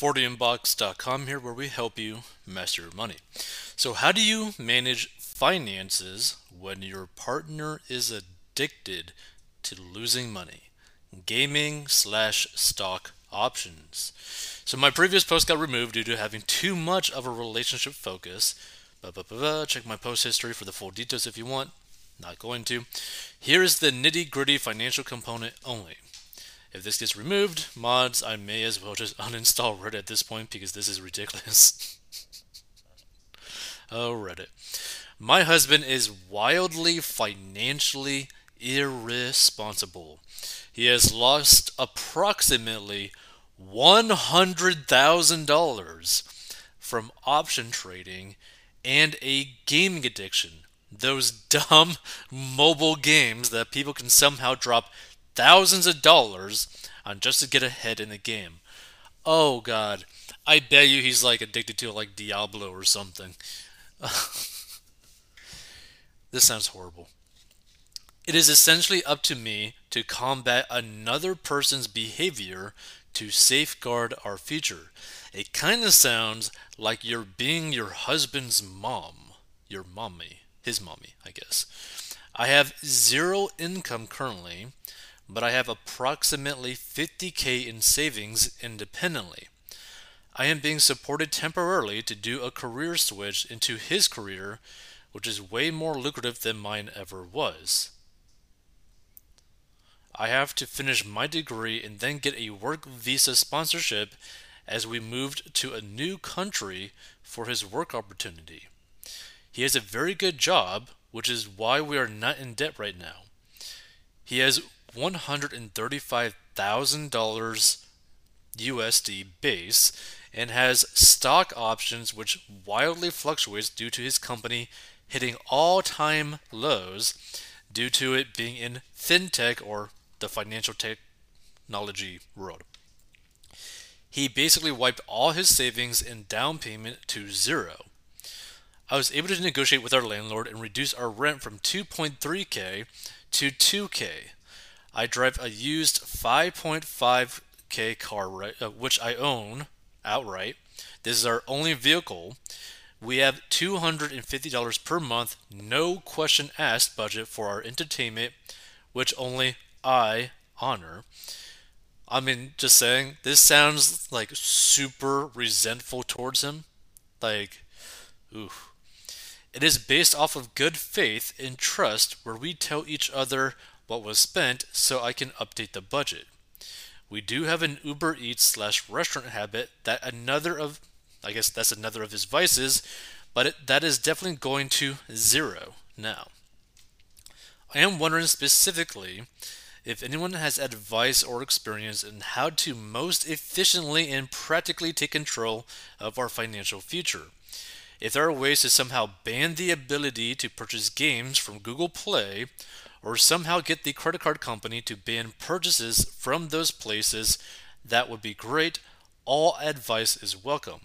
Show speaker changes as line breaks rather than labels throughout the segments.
4dmbox.com here where we help you master your money. So, how do you manage finances when your partner is addicted to losing money? Gaming slash stock options. So, my previous post got removed due to having too much of a relationship focus. Check my post history for the full details if you want. Not going to. Here is the nitty gritty financial component only. If this gets removed, mods, I may as well just uninstall Reddit at this point because this is ridiculous. oh, Reddit. My husband is wildly financially irresponsible. He has lost approximately $100,000 from option trading and a gaming addiction. Those dumb mobile games that people can somehow drop thousands of dollars on just to get ahead in the game. Oh god. I bet you he's like addicted to like Diablo or something. this sounds horrible. It is essentially up to me to combat another person's behavior to safeguard our future. It kind of sounds like you're being your husband's mom, your mommy, his mommy, I guess. I have zero income currently, but I have approximately 50k in savings independently. I am being supported temporarily to do a career switch into his career, which is way more lucrative than mine ever was. I have to finish my degree and then get a work visa sponsorship as we moved to a new country for his work opportunity. He has a very good job, which is why we are not in debt right now. He has $135,000 USD base and has stock options which wildly fluctuates due to his company hitting all-time lows due to it being in fintech or the financial technology world. He basically wiped all his savings and down payment to zero. I was able to negotiate with our landlord and reduce our rent from 2.3k to 2k. I drive a used 5.5k car, right, uh, which I own outright. This is our only vehicle. We have $250 per month, no question asked budget for our entertainment, which only I honor. I mean, just saying, this sounds like super resentful towards him. Like, ooh. It is based off of good faith and trust where we tell each other what was spent so I can update the budget. We do have an Uber Eats slash restaurant habit that another of, I guess that's another of his vices, but it, that is definitely going to zero now. I am wondering specifically if anyone has advice or experience in how to most efficiently and practically take control of our financial future. If there are ways to somehow ban the ability to purchase games from Google Play, or somehow get the credit card company to ban purchases from those places, that would be great. All advice is welcome.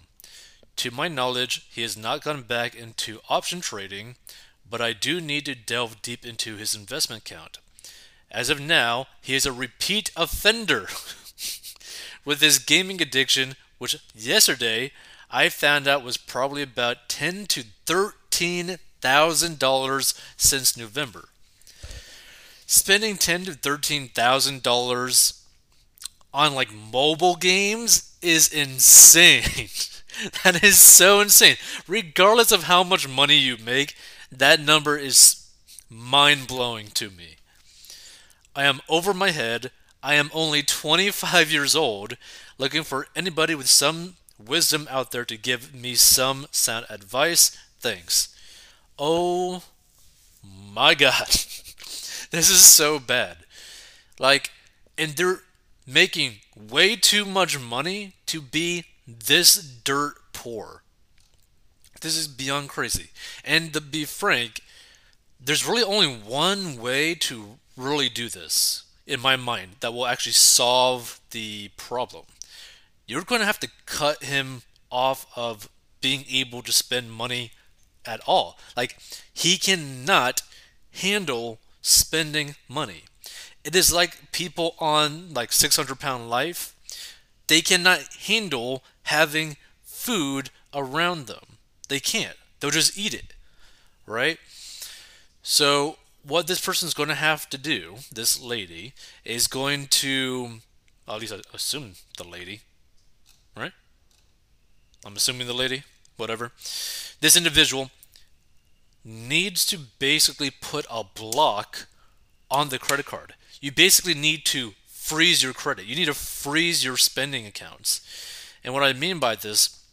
To my knowledge, he has not gone back into option trading, but I do need to delve deep into his investment account. As of now, he is a repeat offender with his gaming addiction, which yesterday I found out was probably about ten to thirteen thousand dollars since November. Spending ten to thirteen thousand dollars on like mobile games is insane. that is so insane. Regardless of how much money you make, that number is mind blowing to me. I am over my head. I am only 25 years old, looking for anybody with some wisdom out there to give me some sound advice. Thanks. Oh my god. this is so bad. Like, and they're making way too much money to be this dirt poor. This is beyond crazy. And to be frank, there's really only one way to really do this, in my mind, that will actually solve the problem. You're going to have to cut him off of being able to spend money at all. Like, he cannot handle spending money. It is like people on like 600 pound life. they cannot handle having food around them. They can't. They'll just eat it, right? So, what this person's going to have to do, this lady, is going to, at least I assume the lady, right? I'm assuming the lady, whatever. This individual needs to basically put a block on the credit card. You basically need to freeze your credit. You need to freeze your spending accounts. And what I mean by this,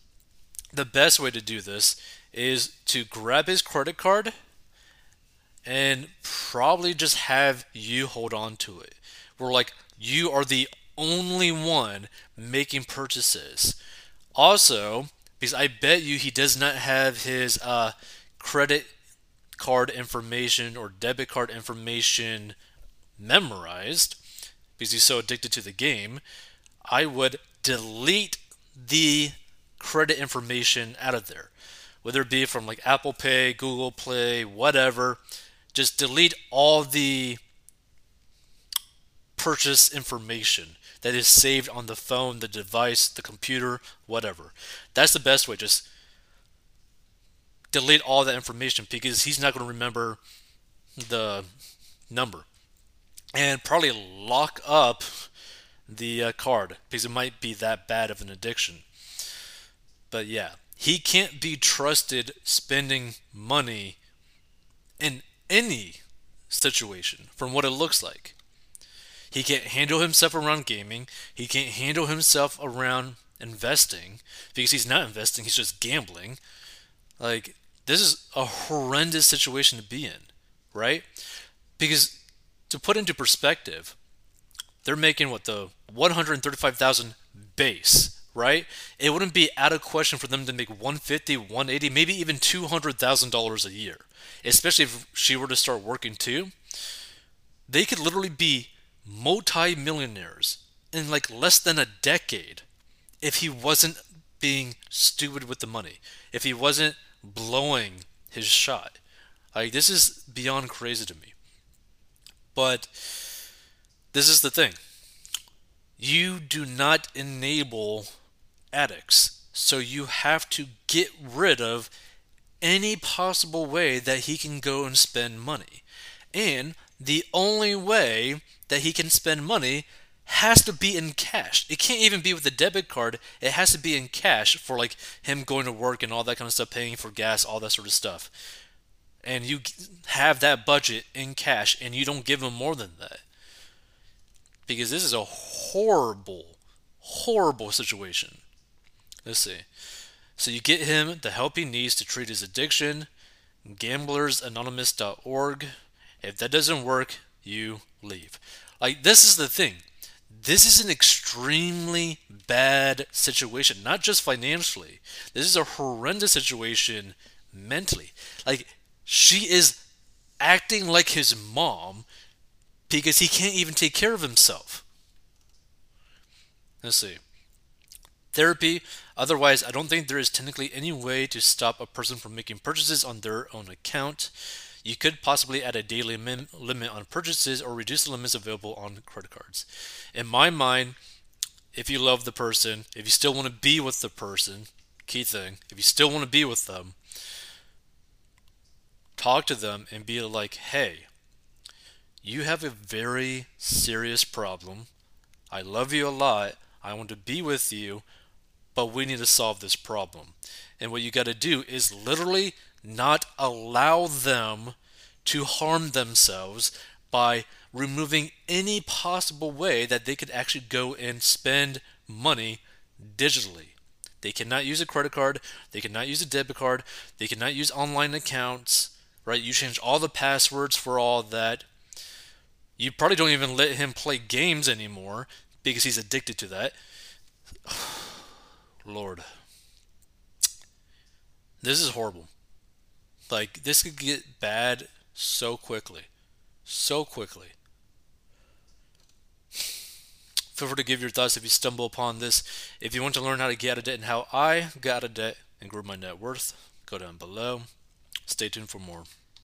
the best way to do this is to grab his credit card and probably just have you hold on to it. We're like, you are the only one making purchases. Also, because I bet you he does not have his uh, credit card information or debit card information memorized because he's so addicted to the game, I would delete the credit information out of there. Whether it be from like Apple Pay, Google Play, whatever, just delete all the purchase information that is saved on the phone, the device, the computer, whatever. That's the best way. Just delete all that information because he's not going to remember the number. And probably lock up the uh, card because it might be that bad of an addiction. But yeah, he can't be trusted spending money in any situation from what it looks like. He can't handle himself around gaming. He can't handle himself around investing because he's not investing, he's just gambling. Like, this is a horrendous situation to be in, right? Because to put into perspective, they're making what the 135,000 base, right? It wouldn't be out of question for them to make 150, 180, maybe even $200,000 a year especially if she were to start working too, they could literally be multi-millionaires in like less than a decade if he wasn't being stupid with the money, if he wasn't blowing his shot. Like this is beyond crazy to me. But this is the thing. You do not enable addicts. So you have to get rid of any possible way that he can go and spend money. And the only way that he can spend money has to be in cash. It can't even be with a debit card. It has to be in cash for like him going to work and all that kind of stuff, paying for gas, all that sort of stuff. And you have that budget in cash and you don't give him more than that. Because this is a horrible, horrible situation. Let's see. So you get him the help he needs to treat his addiction. GamblersAnonymous.org. If that doesn't work, you leave. Like, this is the thing. This is an extremely bad situation, not just financially. This is a horrendous situation mentally. Like, she is acting like his mom because he can't even take care of himself. Let's see. Therapy Otherwise, I don't think there is technically any way to stop a person from making purchases on their own account. You could possibly add a daily min- limit on purchases or reduce the limits available on credit cards. In my mind, if you love the person, if you still want to be with the person, key thing, if you still want to be with them, talk to them and be like, hey, you have a very serious problem. I love you a lot. I want to be with you but we need to solve this problem. And what you got to do is literally not allow them to harm themselves by removing any possible way that they could actually go and spend money digitally. They cannot use a credit card, they cannot use a debit card, they cannot use online accounts, right? You change all the passwords for all that. You probably don't even let him play games anymore because he's addicted to that. Lord. This is horrible. Like, this could get bad so quickly. So quickly. Feel free to give your thoughts if you stumble upon this. If you want to learn how to get out of debt and how I got out of debt and grew my net worth, go down below. Stay tuned for more.